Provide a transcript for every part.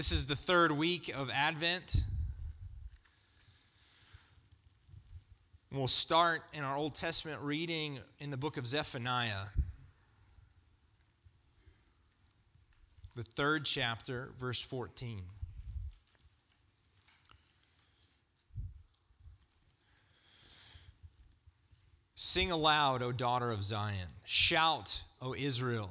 This is the third week of Advent. We'll start in our Old Testament reading in the book of Zephaniah, the third chapter, verse 14. Sing aloud, O daughter of Zion. Shout, O Israel.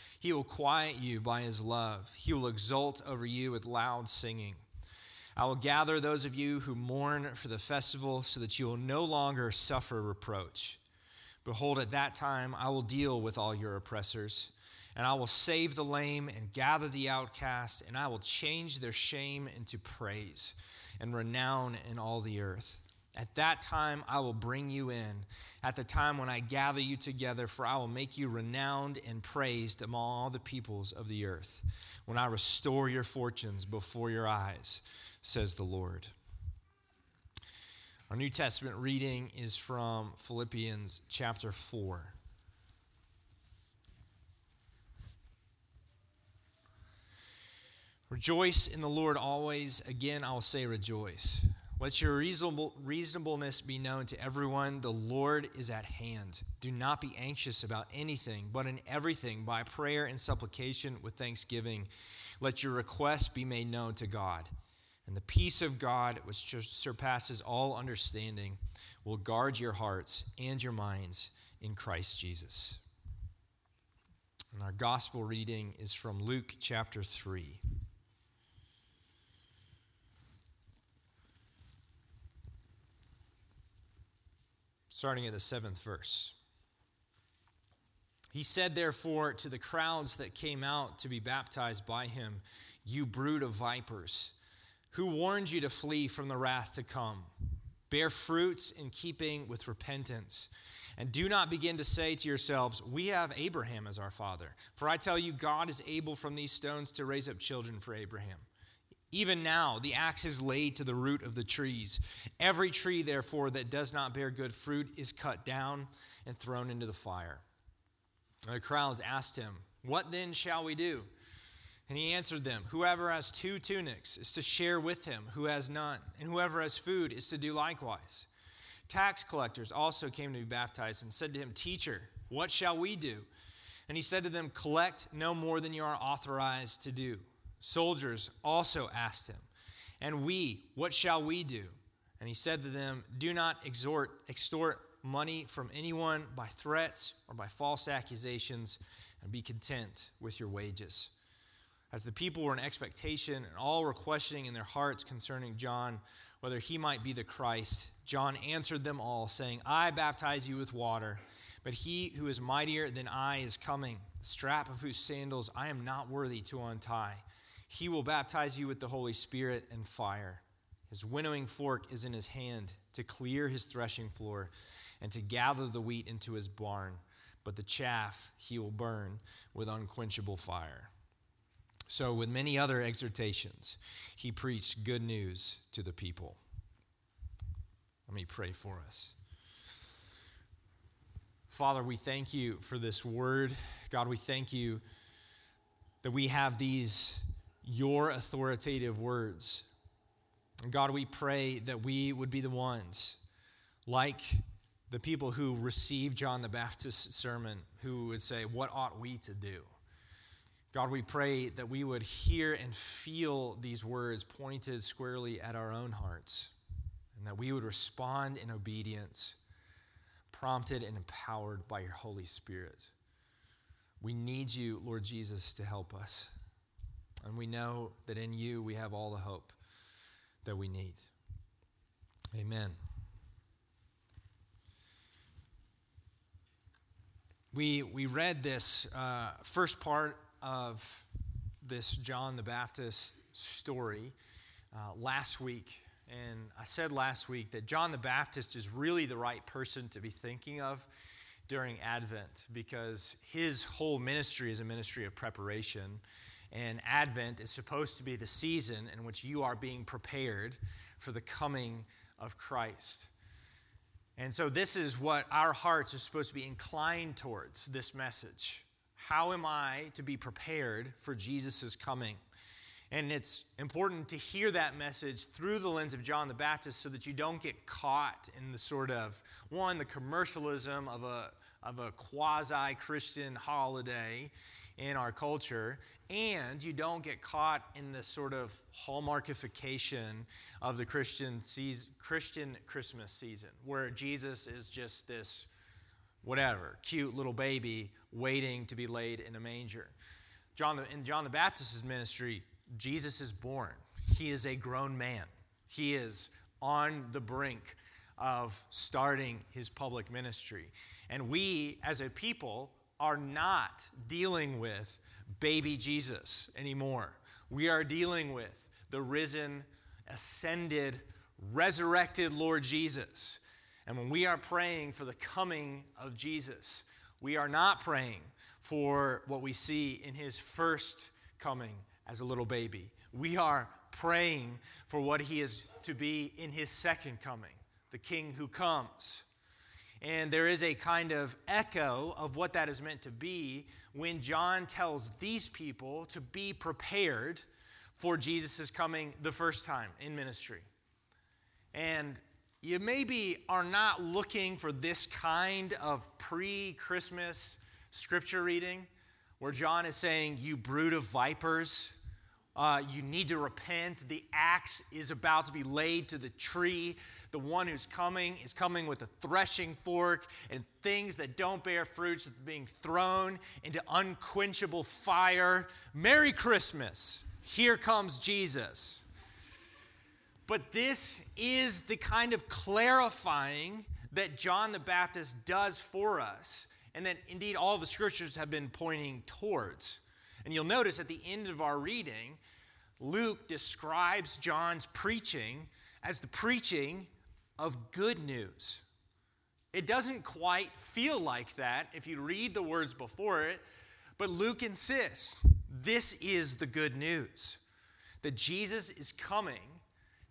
He will quiet you by his love. He will exult over you with loud singing. I will gather those of you who mourn for the festival so that you will no longer suffer reproach. Behold, at that time I will deal with all your oppressors, and I will save the lame and gather the outcast, and I will change their shame into praise and renown in all the earth. At that time I will bring you in, at the time when I gather you together, for I will make you renowned and praised among all the peoples of the earth, when I restore your fortunes before your eyes, says the Lord. Our New Testament reading is from Philippians chapter 4. Rejoice in the Lord always. Again, I will say rejoice. Let your reasonable, reasonableness be known to everyone. The Lord is at hand. Do not be anxious about anything, but in everything, by prayer and supplication with thanksgiving, let your requests be made known to God. And the peace of God, which surpasses all understanding, will guard your hearts and your minds in Christ Jesus. And our gospel reading is from Luke chapter 3. Starting at the seventh verse. He said, therefore, to the crowds that came out to be baptized by him, You brood of vipers, who warned you to flee from the wrath to come? Bear fruits in keeping with repentance. And do not begin to say to yourselves, We have Abraham as our father. For I tell you, God is able from these stones to raise up children for Abraham. Even now, the axe is laid to the root of the trees. Every tree, therefore, that does not bear good fruit is cut down and thrown into the fire. The crowds asked him, What then shall we do? And he answered them, Whoever has two tunics is to share with him who has none, and whoever has food is to do likewise. Tax collectors also came to be baptized and said to him, Teacher, what shall we do? And he said to them, Collect no more than you are authorized to do. Soldiers also asked him, And we, what shall we do? And he said to them, Do not exhort, extort money from anyone by threats or by false accusations, and be content with your wages. As the people were in expectation and all were questioning in their hearts concerning John whether he might be the Christ, John answered them all, saying, I baptize you with water, but he who is mightier than I is coming, the strap of whose sandals I am not worthy to untie. He will baptize you with the Holy Spirit and fire. His winnowing fork is in his hand to clear his threshing floor and to gather the wheat into his barn, but the chaff he will burn with unquenchable fire. So, with many other exhortations, he preached good news to the people. Let me pray for us. Father, we thank you for this word. God, we thank you that we have these your authoritative words. God, we pray that we would be the ones, like the people who received John the Baptist's sermon, who would say, What ought we to do? God, we pray that we would hear and feel these words pointed squarely at our own hearts, and that we would respond in obedience, prompted and empowered by your Holy Spirit. We need you, Lord Jesus, to help us. And we know that in you we have all the hope that we need. Amen. We, we read this uh, first part of this John the Baptist story uh, last week. And I said last week that John the Baptist is really the right person to be thinking of during Advent because his whole ministry is a ministry of preparation. And Advent is supposed to be the season in which you are being prepared for the coming of Christ. And so, this is what our hearts are supposed to be inclined towards this message. How am I to be prepared for Jesus' coming? And it's important to hear that message through the lens of John the Baptist so that you don't get caught in the sort of, one, the commercialism of a of a quasi Christian holiday in our culture, and you don't get caught in the sort of hallmarkification of the Christian season, Christian Christmas season, where Jesus is just this whatever cute little baby waiting to be laid in a manger. John in John the Baptist's ministry, Jesus is born. He is a grown man. He is on the brink of starting his public ministry. And we, as a people, are not dealing with baby Jesus anymore. We are dealing with the risen, ascended, resurrected Lord Jesus. And when we are praying for the coming of Jesus, we are not praying for what we see in his first coming as a little baby. We are praying for what he is to be in his second coming, the king who comes. And there is a kind of echo of what that is meant to be when John tells these people to be prepared for Jesus' coming the first time in ministry. And you maybe are not looking for this kind of pre Christmas scripture reading where John is saying, You brood of vipers, uh, you need to repent. The axe is about to be laid to the tree. The one who's coming is coming with a threshing fork, and things that don't bear fruits are being thrown into unquenchable fire. Merry Christmas. Here comes Jesus. But this is the kind of clarifying that John the Baptist does for us, and that indeed all the scriptures have been pointing towards. And you'll notice at the end of our reading, Luke describes John's preaching as the preaching of good news. It doesn't quite feel like that if you read the words before it, but Luke insists this is the good news that Jesus is coming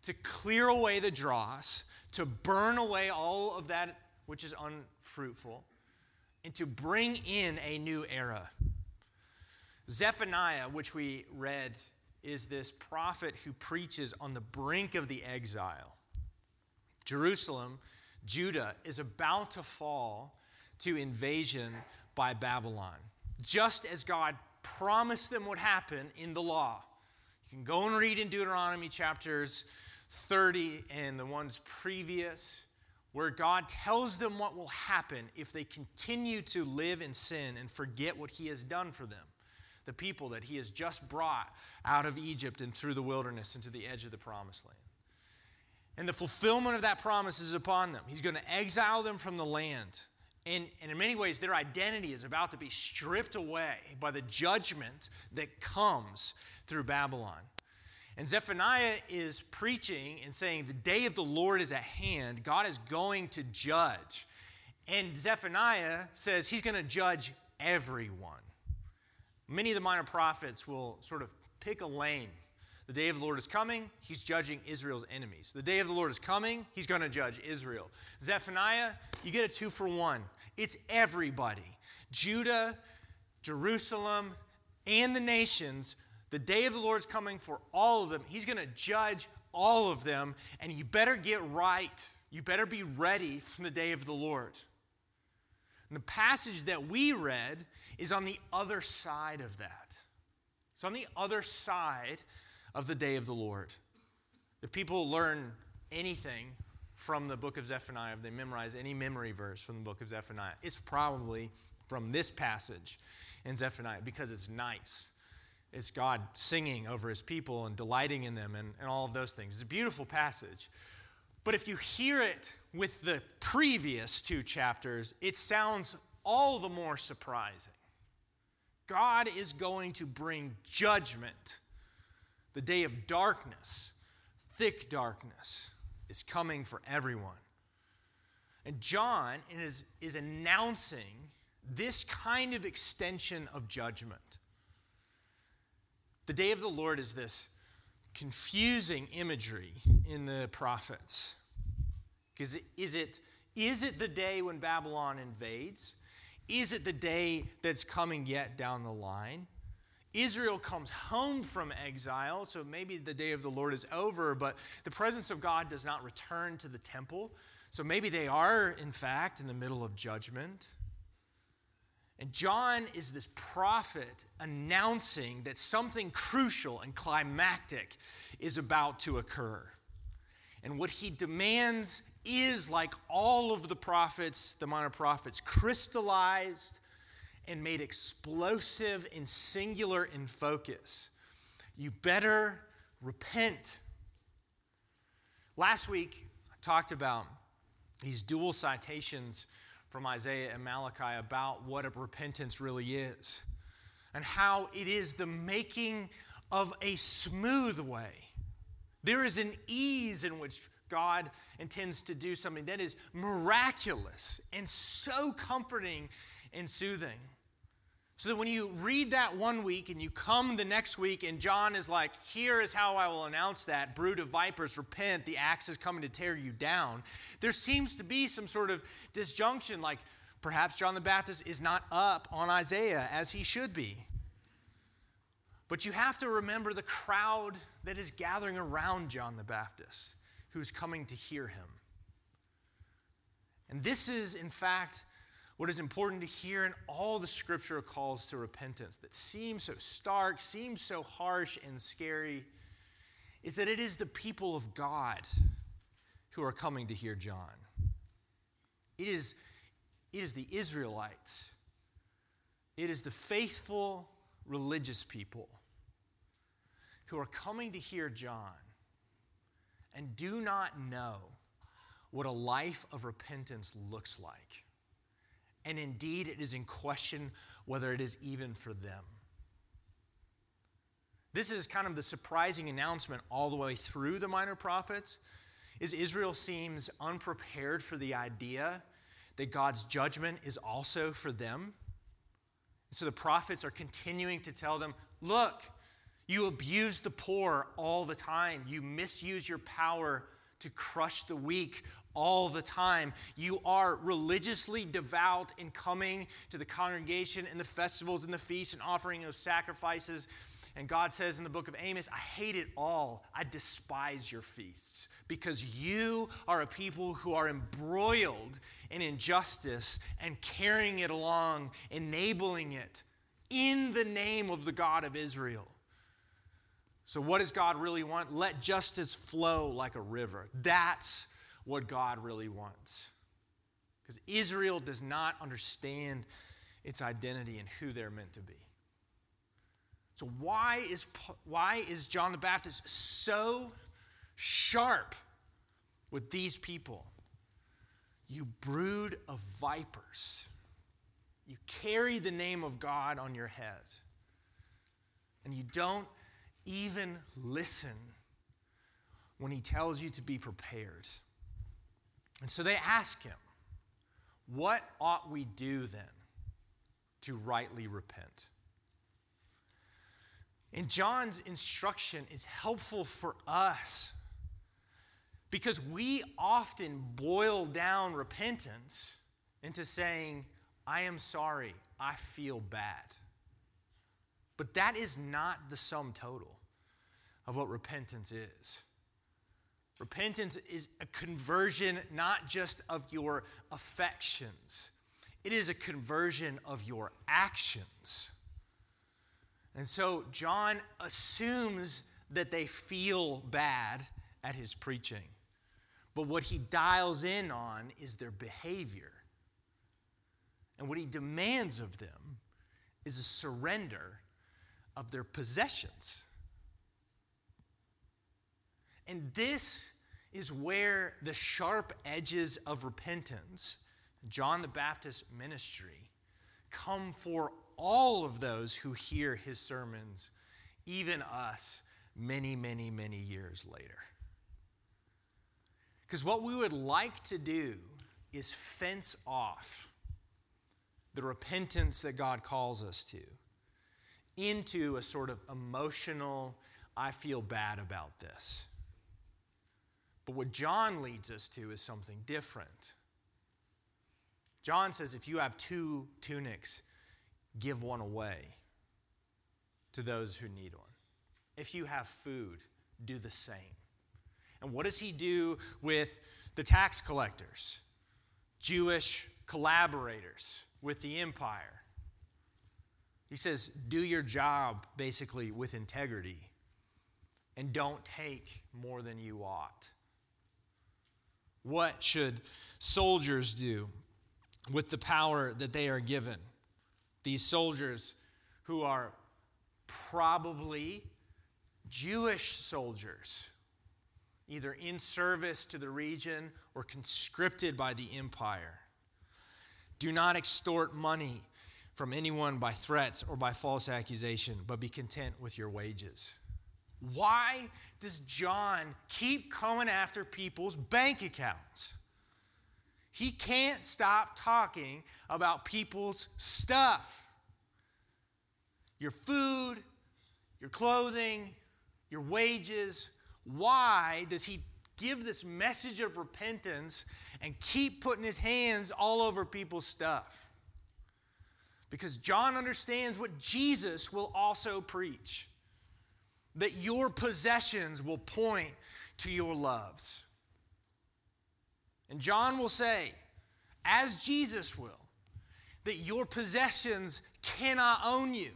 to clear away the dross, to burn away all of that which is unfruitful, and to bring in a new era. Zephaniah, which we read, is this prophet who preaches on the brink of the exile. Jerusalem, Judah, is about to fall to invasion by Babylon, just as God promised them would happen in the law. You can go and read in Deuteronomy chapters 30 and the ones previous, where God tells them what will happen if they continue to live in sin and forget what He has done for them. The people that He has just brought out of Egypt and through the wilderness into the edge of the promised land. And the fulfillment of that promise is upon them. He's going to exile them from the land. And, and in many ways, their identity is about to be stripped away by the judgment that comes through Babylon. And Zephaniah is preaching and saying, The day of the Lord is at hand. God is going to judge. And Zephaniah says he's going to judge everyone. Many of the minor prophets will sort of pick a lane. The day of the Lord is coming, he's judging Israel's enemies. The day of the Lord is coming, he's going to judge Israel. Zephaniah, you get a two for one. It's everybody Judah, Jerusalem, and the nations the day of the Lord is coming for all of them. He's going to judge all of them, and you better get right. You better be ready from the day of the Lord. And the passage that we read is on the other side of that. It's on the other side of the day of the Lord. If people learn anything from the book of Zephaniah, if they memorize any memory verse from the book of Zephaniah, it's probably from this passage in Zephaniah because it's nice. It's God singing over his people and delighting in them and, and all of those things. It's a beautiful passage. But if you hear it with the previous two chapters, it sounds all the more surprising. God is going to bring judgment, the day of darkness, thick darkness is coming for everyone. And John is, is announcing this kind of extension of judgment. The day of the Lord is this confusing imagery in the prophets. Because is it, is it the day when Babylon invades? Is it the day that's coming yet down the line? Israel comes home from exile, so maybe the day of the Lord is over, but the presence of God does not return to the temple. So maybe they are, in fact, in the middle of judgment. And John is this prophet announcing that something crucial and climactic is about to occur. And what he demands is, like all of the prophets, the minor prophets, crystallized and made explosive and singular in focus. You better repent. Last week, I talked about these dual citations from Isaiah and Malachi about what a repentance really is and how it is the making of a smooth way. There is an ease in which God intends to do something that is miraculous and so comforting and soothing. So that when you read that one week and you come the next week and John is like, here is how I will announce that brood of vipers, repent, the axe is coming to tear you down. There seems to be some sort of disjunction, like perhaps John the Baptist is not up on Isaiah as he should be. But you have to remember the crowd that is gathering around John the Baptist who's coming to hear him. And this is, in fact, what is important to hear in all the scriptural calls to repentance that seem so stark, seem so harsh and scary, is that it is the people of God who are coming to hear John. It is, it is the Israelites, it is the faithful religious people who are coming to hear John and do not know what a life of repentance looks like and indeed it is in question whether it is even for them. This is kind of the surprising announcement all the way through the minor prophets is Israel seems unprepared for the idea that God's judgment is also for them. So the prophets are continuing to tell them, look, you abuse the poor all the time. You misuse your power to crush the weak all the time. You are religiously devout in coming to the congregation and the festivals and the feasts and offering those sacrifices. And God says in the book of Amos, I hate it all. I despise your feasts because you are a people who are embroiled in injustice and carrying it along, enabling it in the name of the God of Israel. So, what does God really want? Let justice flow like a river. That's what God really wants. Because Israel does not understand its identity and who they're meant to be. So, why is, why is John the Baptist so sharp with these people? You brood of vipers. You carry the name of God on your head. And you don't even listen when he tells you to be prepared. And so they ask him, What ought we do then to rightly repent? And John's instruction is helpful for us because we often boil down repentance into saying, I am sorry, I feel bad. But that is not the sum total of what repentance is. Repentance is a conversion not just of your affections, it is a conversion of your actions. And so John assumes that they feel bad at his preaching. But what he dials in on is their behavior. And what he demands of them is a surrender of their possessions. And this is where the sharp edges of repentance, John the Baptist's ministry, come for all of those who hear his sermons, even us, many, many, many years later. Because what we would like to do is fence off the repentance that God calls us to into a sort of emotional, I feel bad about this. But what John leads us to is something different. John says if you have two tunics, give one away to those who need one. If you have food, do the same. And what does he do with the tax collectors, Jewish collaborators with the empire? He says, do your job basically with integrity and don't take more than you ought. What should soldiers do with the power that they are given? These soldiers who are probably Jewish soldiers, either in service to the region or conscripted by the empire. Do not extort money from anyone by threats or by false accusation, but be content with your wages. Why does John keep coming after people's bank accounts? He can't stop talking about people's stuff your food, your clothing, your wages. Why does he give this message of repentance and keep putting his hands all over people's stuff? Because John understands what Jesus will also preach that your possessions will point to your loves. And John will say, as Jesus will, that your possessions cannot own you.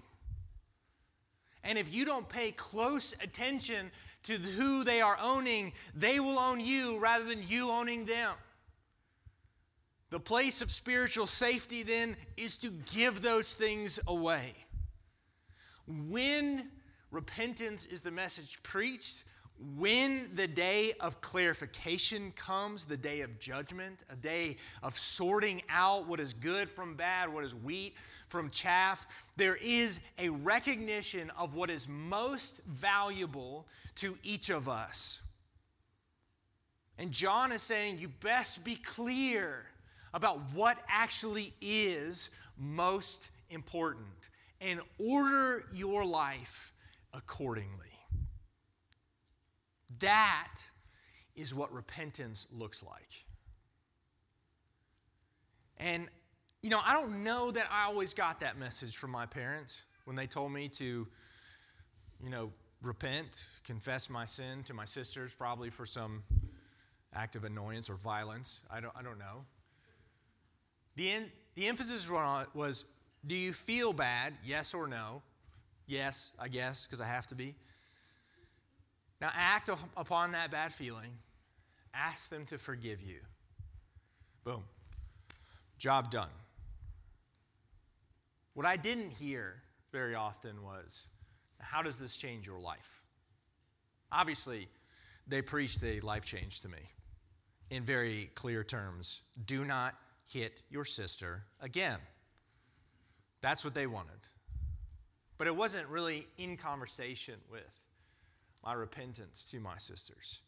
And if you don't pay close attention to who they are owning, they will own you rather than you owning them. The place of spiritual safety then is to give those things away. When repentance is the message preached, when the day of clarification comes, the day of judgment, a day of sorting out what is good from bad, what is wheat from chaff, there is a recognition of what is most valuable to each of us. And John is saying, you best be clear about what actually is most important and order your life accordingly. That is what repentance looks like. And, you know, I don't know that I always got that message from my parents when they told me to, you know, repent, confess my sin to my sisters, probably for some act of annoyance or violence. I don't, I don't know. The, the emphasis was do you feel bad? Yes or no? Yes, I guess, because I have to be. Now act upon that bad feeling. Ask them to forgive you. Boom. Job done. What I didn't hear very often was, how does this change your life? Obviously, they preached a life change to me in very clear terms. Do not hit your sister again. That's what they wanted. But it wasn't really in conversation with my repentance to my sisters.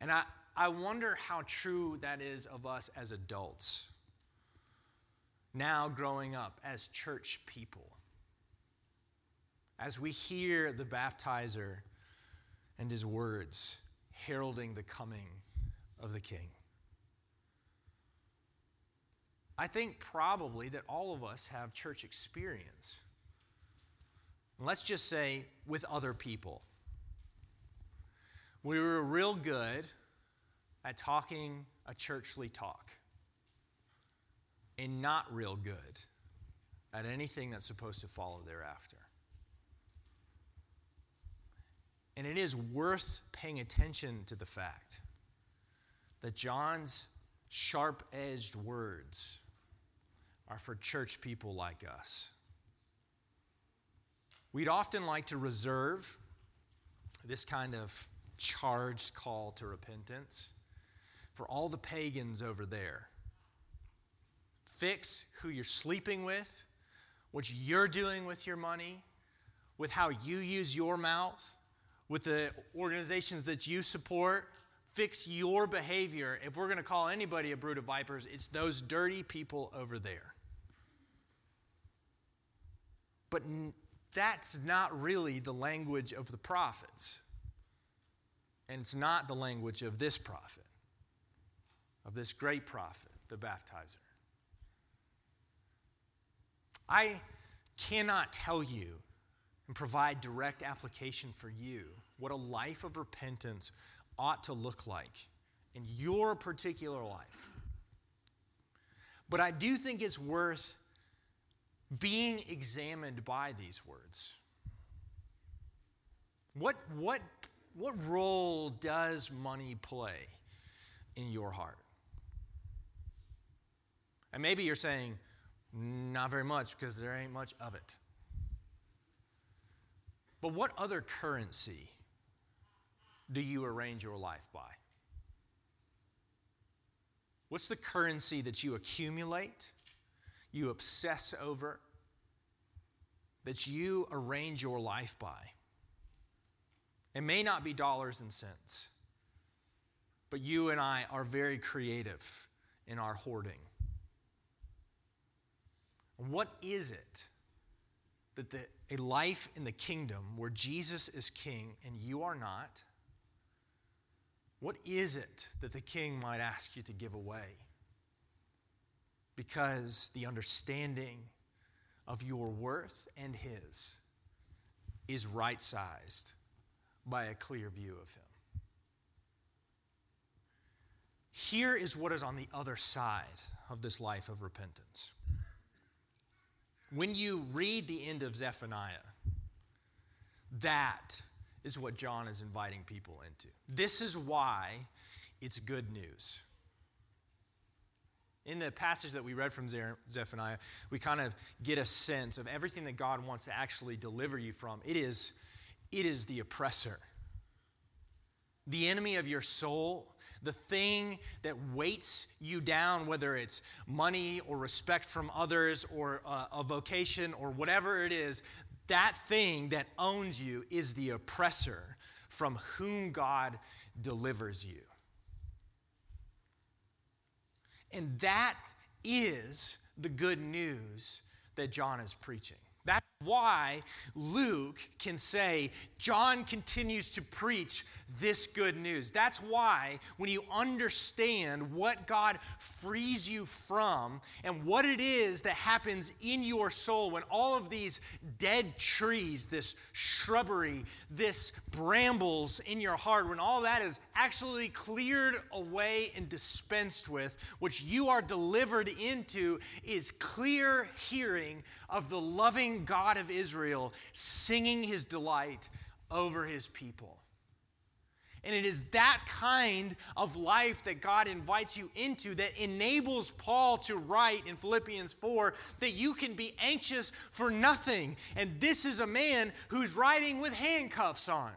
And I, I wonder how true that is of us as adults, now growing up as church people. As we hear the baptizer and his words heralding the coming of the king. I think probably that all of us have church experience. Let's just say with other people. We were real good at talking a churchly talk and not real good at anything that's supposed to follow thereafter. And it is worth paying attention to the fact that John's sharp edged words are for church people like us. We'd often like to reserve this kind of charged call to repentance for all the pagans over there. Fix who you're sleeping with, what you're doing with your money, with how you use your mouth, with the organizations that you support. fix your behavior, if we're going to call anybody a brood of vipers, it's those dirty people over there. But that's not really the language of the prophets. And it's not the language of this prophet, of this great prophet, the baptizer. I cannot tell you and provide direct application for you what a life of repentance ought to look like in your particular life. But I do think it's worth being examined by these words. What, what, what role does money play in your heart? And maybe you're saying, not very much because there ain't much of it. But what other currency do you arrange your life by? What's the currency that you accumulate, you obsess over, that you arrange your life by? It may not be dollars and cents, but you and I are very creative in our hoarding. What is it that the, a life in the kingdom where Jesus is king and you are not, what is it that the king might ask you to give away? Because the understanding of your worth and his is right sized by a clear view of him. Here is what is on the other side of this life of repentance. When you read the end of Zephaniah, that is what John is inviting people into. This is why it's good news. In the passage that we read from Zephaniah, we kind of get a sense of everything that God wants to actually deliver you from. It is, it is the oppressor, the enemy of your soul, the thing that weights you down, whether it's money or respect from others or uh, a vocation or whatever it is, that thing that owns you is the oppressor from whom God delivers you. And that is the good news that John is preaching. That's why Luke can say, John continues to preach this good news. That's why, when you understand what God frees you from and what it is that happens in your soul when all of these dead trees, this shrubbery, this brambles in your heart, when all that is actually cleared away and dispensed with, which you are delivered into, is clear hearing of the loving God of Israel singing his delight over his people. And it is that kind of life that God invites you into that enables Paul to write in Philippians 4 that you can be anxious for nothing. And this is a man who's writing with handcuffs on.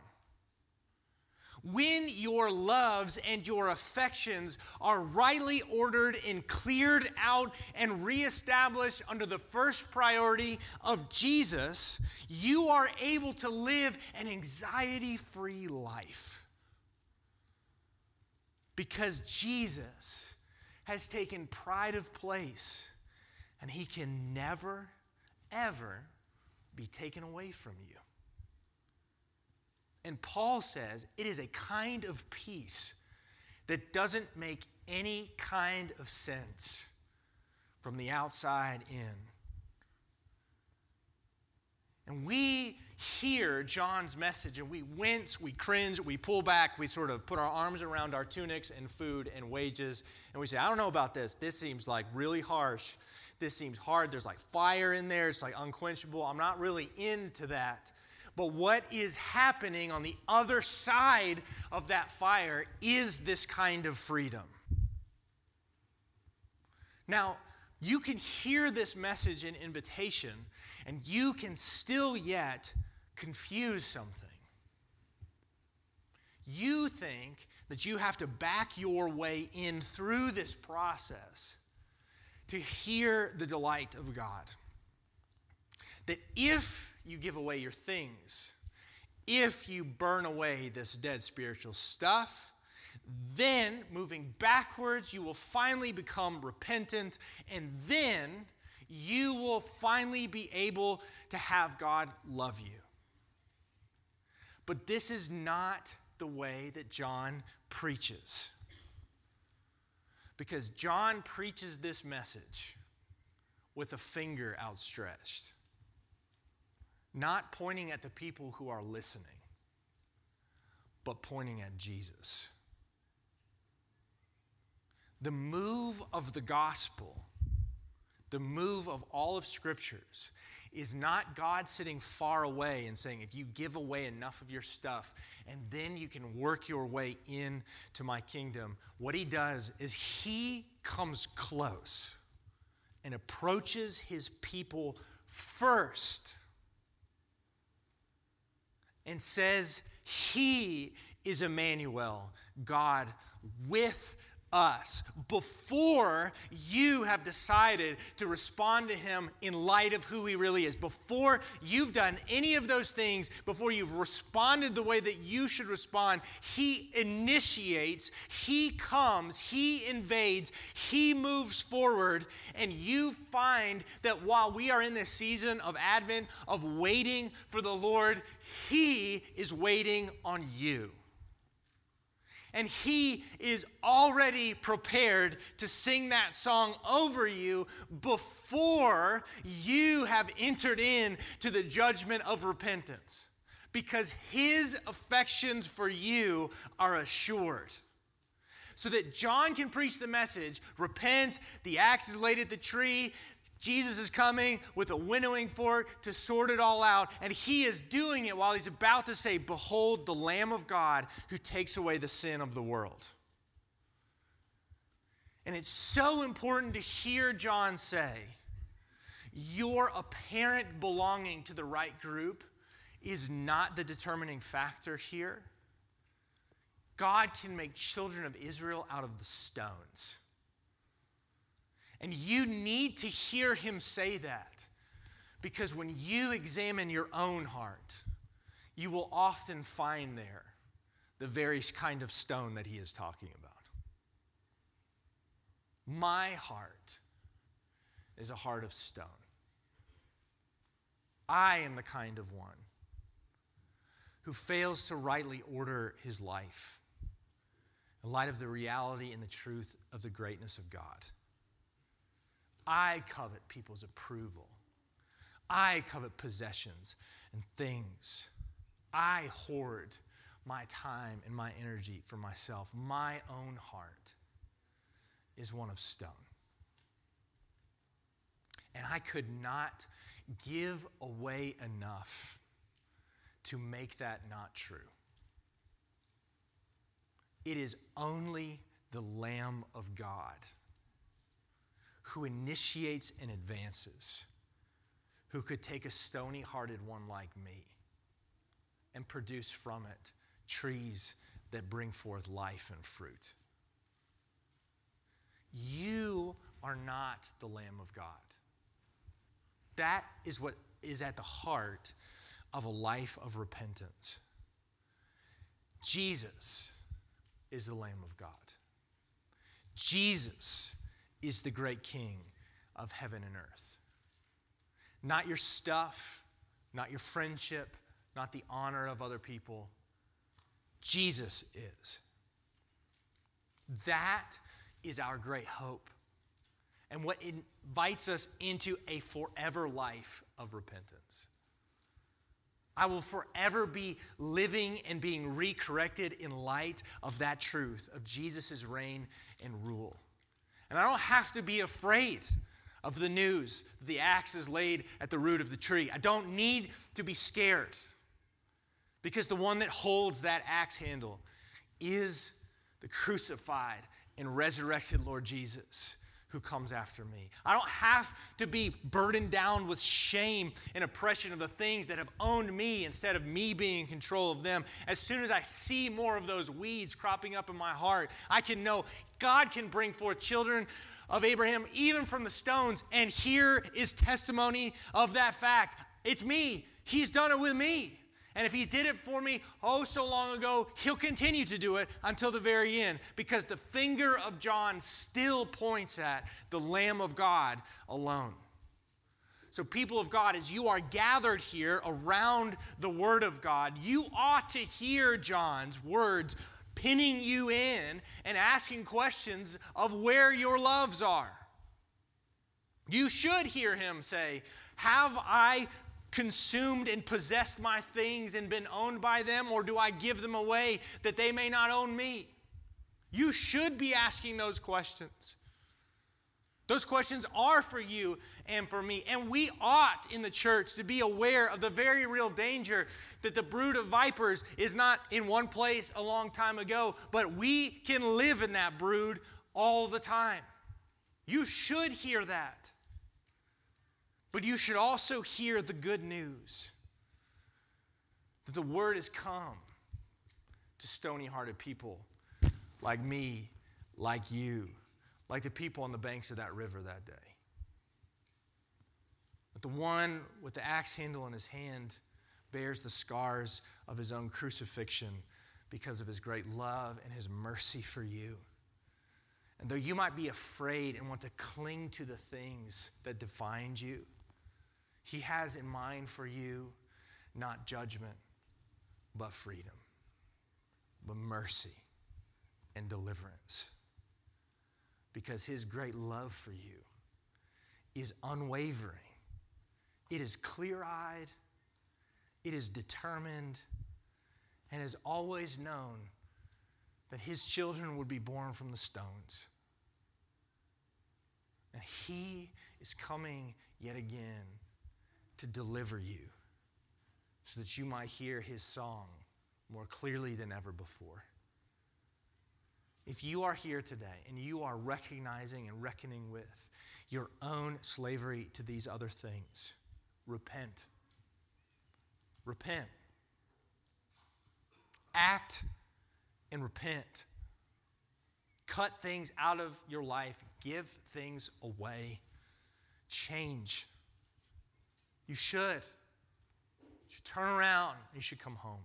When your loves and your affections are rightly ordered and cleared out and reestablished under the first priority of Jesus, you are able to live an anxiety free life because Jesus has taken pride of place and he can never, ever be taken away from you. And Paul says it is a kind of peace that doesn't make any kind of sense from the outside in. And we hear John's message and we wince, we cringe, we pull back, we sort of put our arms around our tunics and food and wages, and we say, I don't know about this. This seems like really harsh. This seems hard. There's like fire in there, it's like unquenchable. I'm not really into that. But what is happening on the other side of that fire is this kind of freedom. Now, you can hear this message and invitation, and you can still yet confuse something. You think that you have to back your way in through this process to hear the delight of God. That if you give away your things, if you burn away this dead spiritual stuff, Then, moving backwards, you will finally become repentant, and then you will finally be able to have God love you. But this is not the way that John preaches. Because John preaches this message with a finger outstretched, not pointing at the people who are listening, but pointing at Jesus. The move of the gospel, the move of all of scriptures, is not God sitting far away and saying, if you give away enough of your stuff, and then you can work your way into my kingdom. What he does is he comes close and approaches his people first and says, He is Emmanuel, God with us before you have decided to respond to Him in light of who He really is. Before you've done any of those things, before you've responded the way that you should respond, He initiates, He comes, He invades, He moves forward, and you find that while we are in this season of Advent, of waiting for the Lord, He is waiting on you and He is already prepared to sing that song over you before you have entered in to the judgment of repentance. Because His affections for you are assured so that John can preach the message repent, the axe is laid at the tree, Jesus is coming with a winnowing fork to sort it all out, and he is doing it while he's about to say, Behold, the Lamb of God who takes away the sin of the world. And it's so important to hear John say, Your apparent belonging to the right group is not the determining factor here. God can make children of Israel out of the stones. And you need to hear him say that because when you examine your own heart, you will often find there the very kind of stone that he is talking about. My heart is a heart of stone. I am the kind of one who fails to rightly order his life in light of the reality and the truth of the greatness of God. I covet people's approval. I covet possessions and things. I hoard my time and my energy for myself. My own heart is one of stone. And I could not give away enough to make that not true. It is only the Lamb of God who initiates and advances, who could take a stony hearted one like me and produce from it trees that bring forth life and fruit. You are not the Lamb of God. That is what is at the heart of a life of repentance. Jesus is the Lamb of God. Jesus is the great King of heaven and earth. Not your stuff, not your friendship, not the honor of other people. Jesus is. That is our great hope and what invites us into a forever life of repentance. I will forever be living and being recorrected in light of that truth of Jesus' reign and rule. And I don't have to be afraid of the news the axe is laid at the root of the tree. I don't need to be scared because the one that holds that axe handle is the crucified and resurrected Lord Jesus who comes after me. I don't have to be burdened down with shame and oppression of the things that have owned me instead of me being in control of them. As soon as I see more of those weeds cropping up in my heart, I can know God can bring forth children of Abraham even from the stones. And here is testimony of that fact. It's me. He's done it with me. And if he did it for me oh so long ago, he'll continue to do it until the very end because the finger of John still points at the Lamb of God alone. So, people of God, as you are gathered here around the Word of God, you ought to hear John's words pinning you in and asking questions of where your loves are. You should hear him say, Have I consumed and possessed my things and been owned by them, or do I give them away that they may not own me? You should be asking those questions. Those questions are for you and for me. And we ought in the church to be aware of the very real danger that the brood of vipers is not in one place a long time ago, but we can live in that brood all the time. You should hear that. But you should also hear the good news that the word has come to stony hearted people like me, like you, like the people on the banks of that river that day. But the one with the axe handle in his hand bears the scars of his own crucifixion because of his great love and his mercy for you. And though you might be afraid and want to cling to the things that defined you, he has in mind for you not judgment, but freedom, but mercy and deliverance. Because his great love for you is unwavering, it is clear eyed, it is determined, and has always known that his children would be born from the stones. And he is coming yet again to deliver you so that you might hear his song more clearly than ever before. If you are here today and you are recognizing and reckoning with your own slavery to these other things, repent. Repent. Act and repent. Cut things out of your life, give things away, change. You should. You should turn around. You should come home.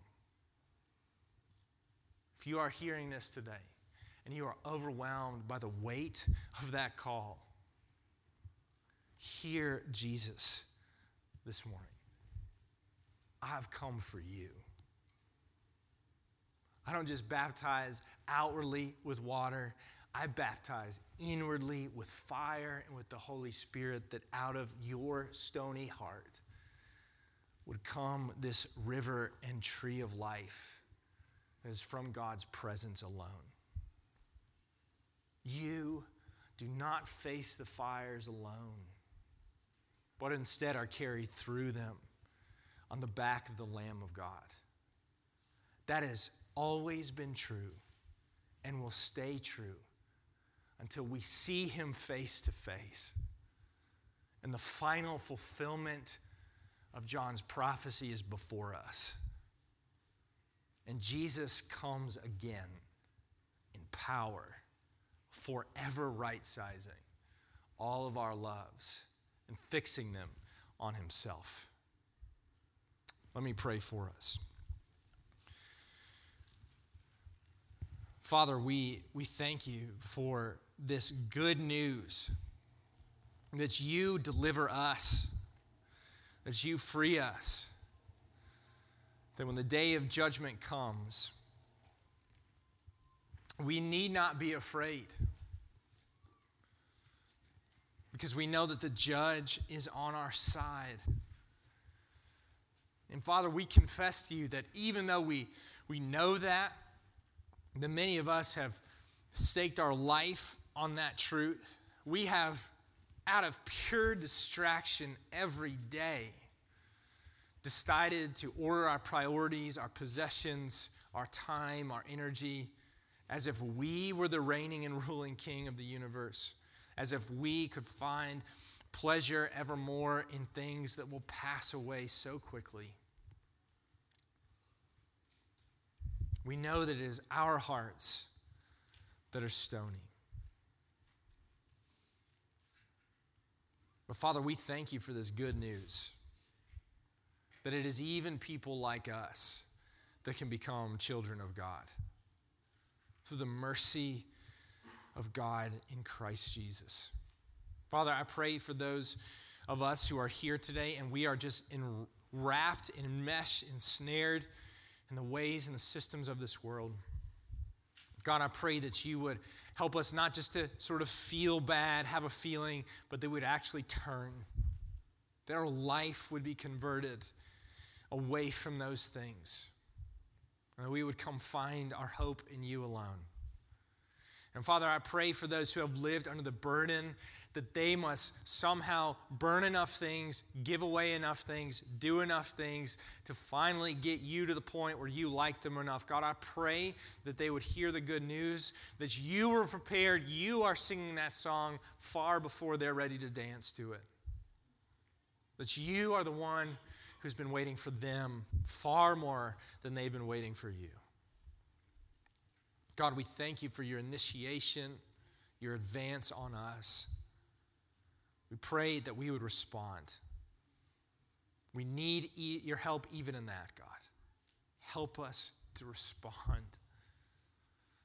If you are hearing this today and you are overwhelmed by the weight of that call, hear Jesus this morning. I've come for you. I don't just baptize outwardly with water. I baptize inwardly with fire and with the Holy Spirit, that out of your stony heart would come this river and tree of life that is from God's presence alone. You do not face the fires alone, but instead are carried through them on the back of the Lamb of God. That has always been true and will stay true until we see him face to face. And the final fulfillment of John's prophecy is before us. And Jesus comes again in power, forever right sizing all of our loves and fixing them on himself. Let me pray for us. Father, we, we thank you for this good news that you deliver us, that you free us, that when the day of judgment comes, we need not be afraid because we know that the judge is on our side. And Father, we confess to you that even though we, we know that, that many of us have staked our life on that truth. We have, out of pure distraction every day, decided to order our priorities, our possessions, our time, our energy, as if we were the reigning and ruling king of the universe, as if we could find pleasure evermore in things that will pass away so quickly. We know that it is our hearts that are stony. But Father, we thank you for this good news. that it is even people like us that can become children of God through the mercy of God in Christ Jesus. Father, I pray for those of us who are here today and we are just enwrapped, enmeshed, ensnared in the ways and the systems of this world. God, I pray that you would help us not just to sort of feel bad, have a feeling, but that we would actually turn, our life would be converted away from those things, and we would come find our hope in you alone. And Father, I pray for those who have lived under the burden that they must somehow burn enough things, give away enough things, do enough things to finally get you to the point where you like them enough. God, I pray that they would hear the good news, that you were prepared, you are singing that song far before they're ready to dance to it. That you are the one who's been waiting for them far more than they've been waiting for you. God, we thank you for your initiation, your advance on us. We pray that we would respond. We need e- your help even in that, God. Help us to respond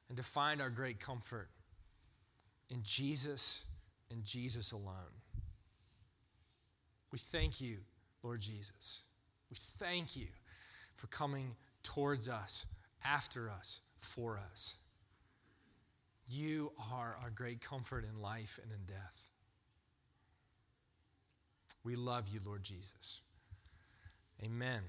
and to find our great comfort in Jesus and Jesus alone. We thank you, Lord Jesus. We thank you for coming towards us, after us, for us. You are our great comfort in life and in death. We love you, Lord Jesus. Amen.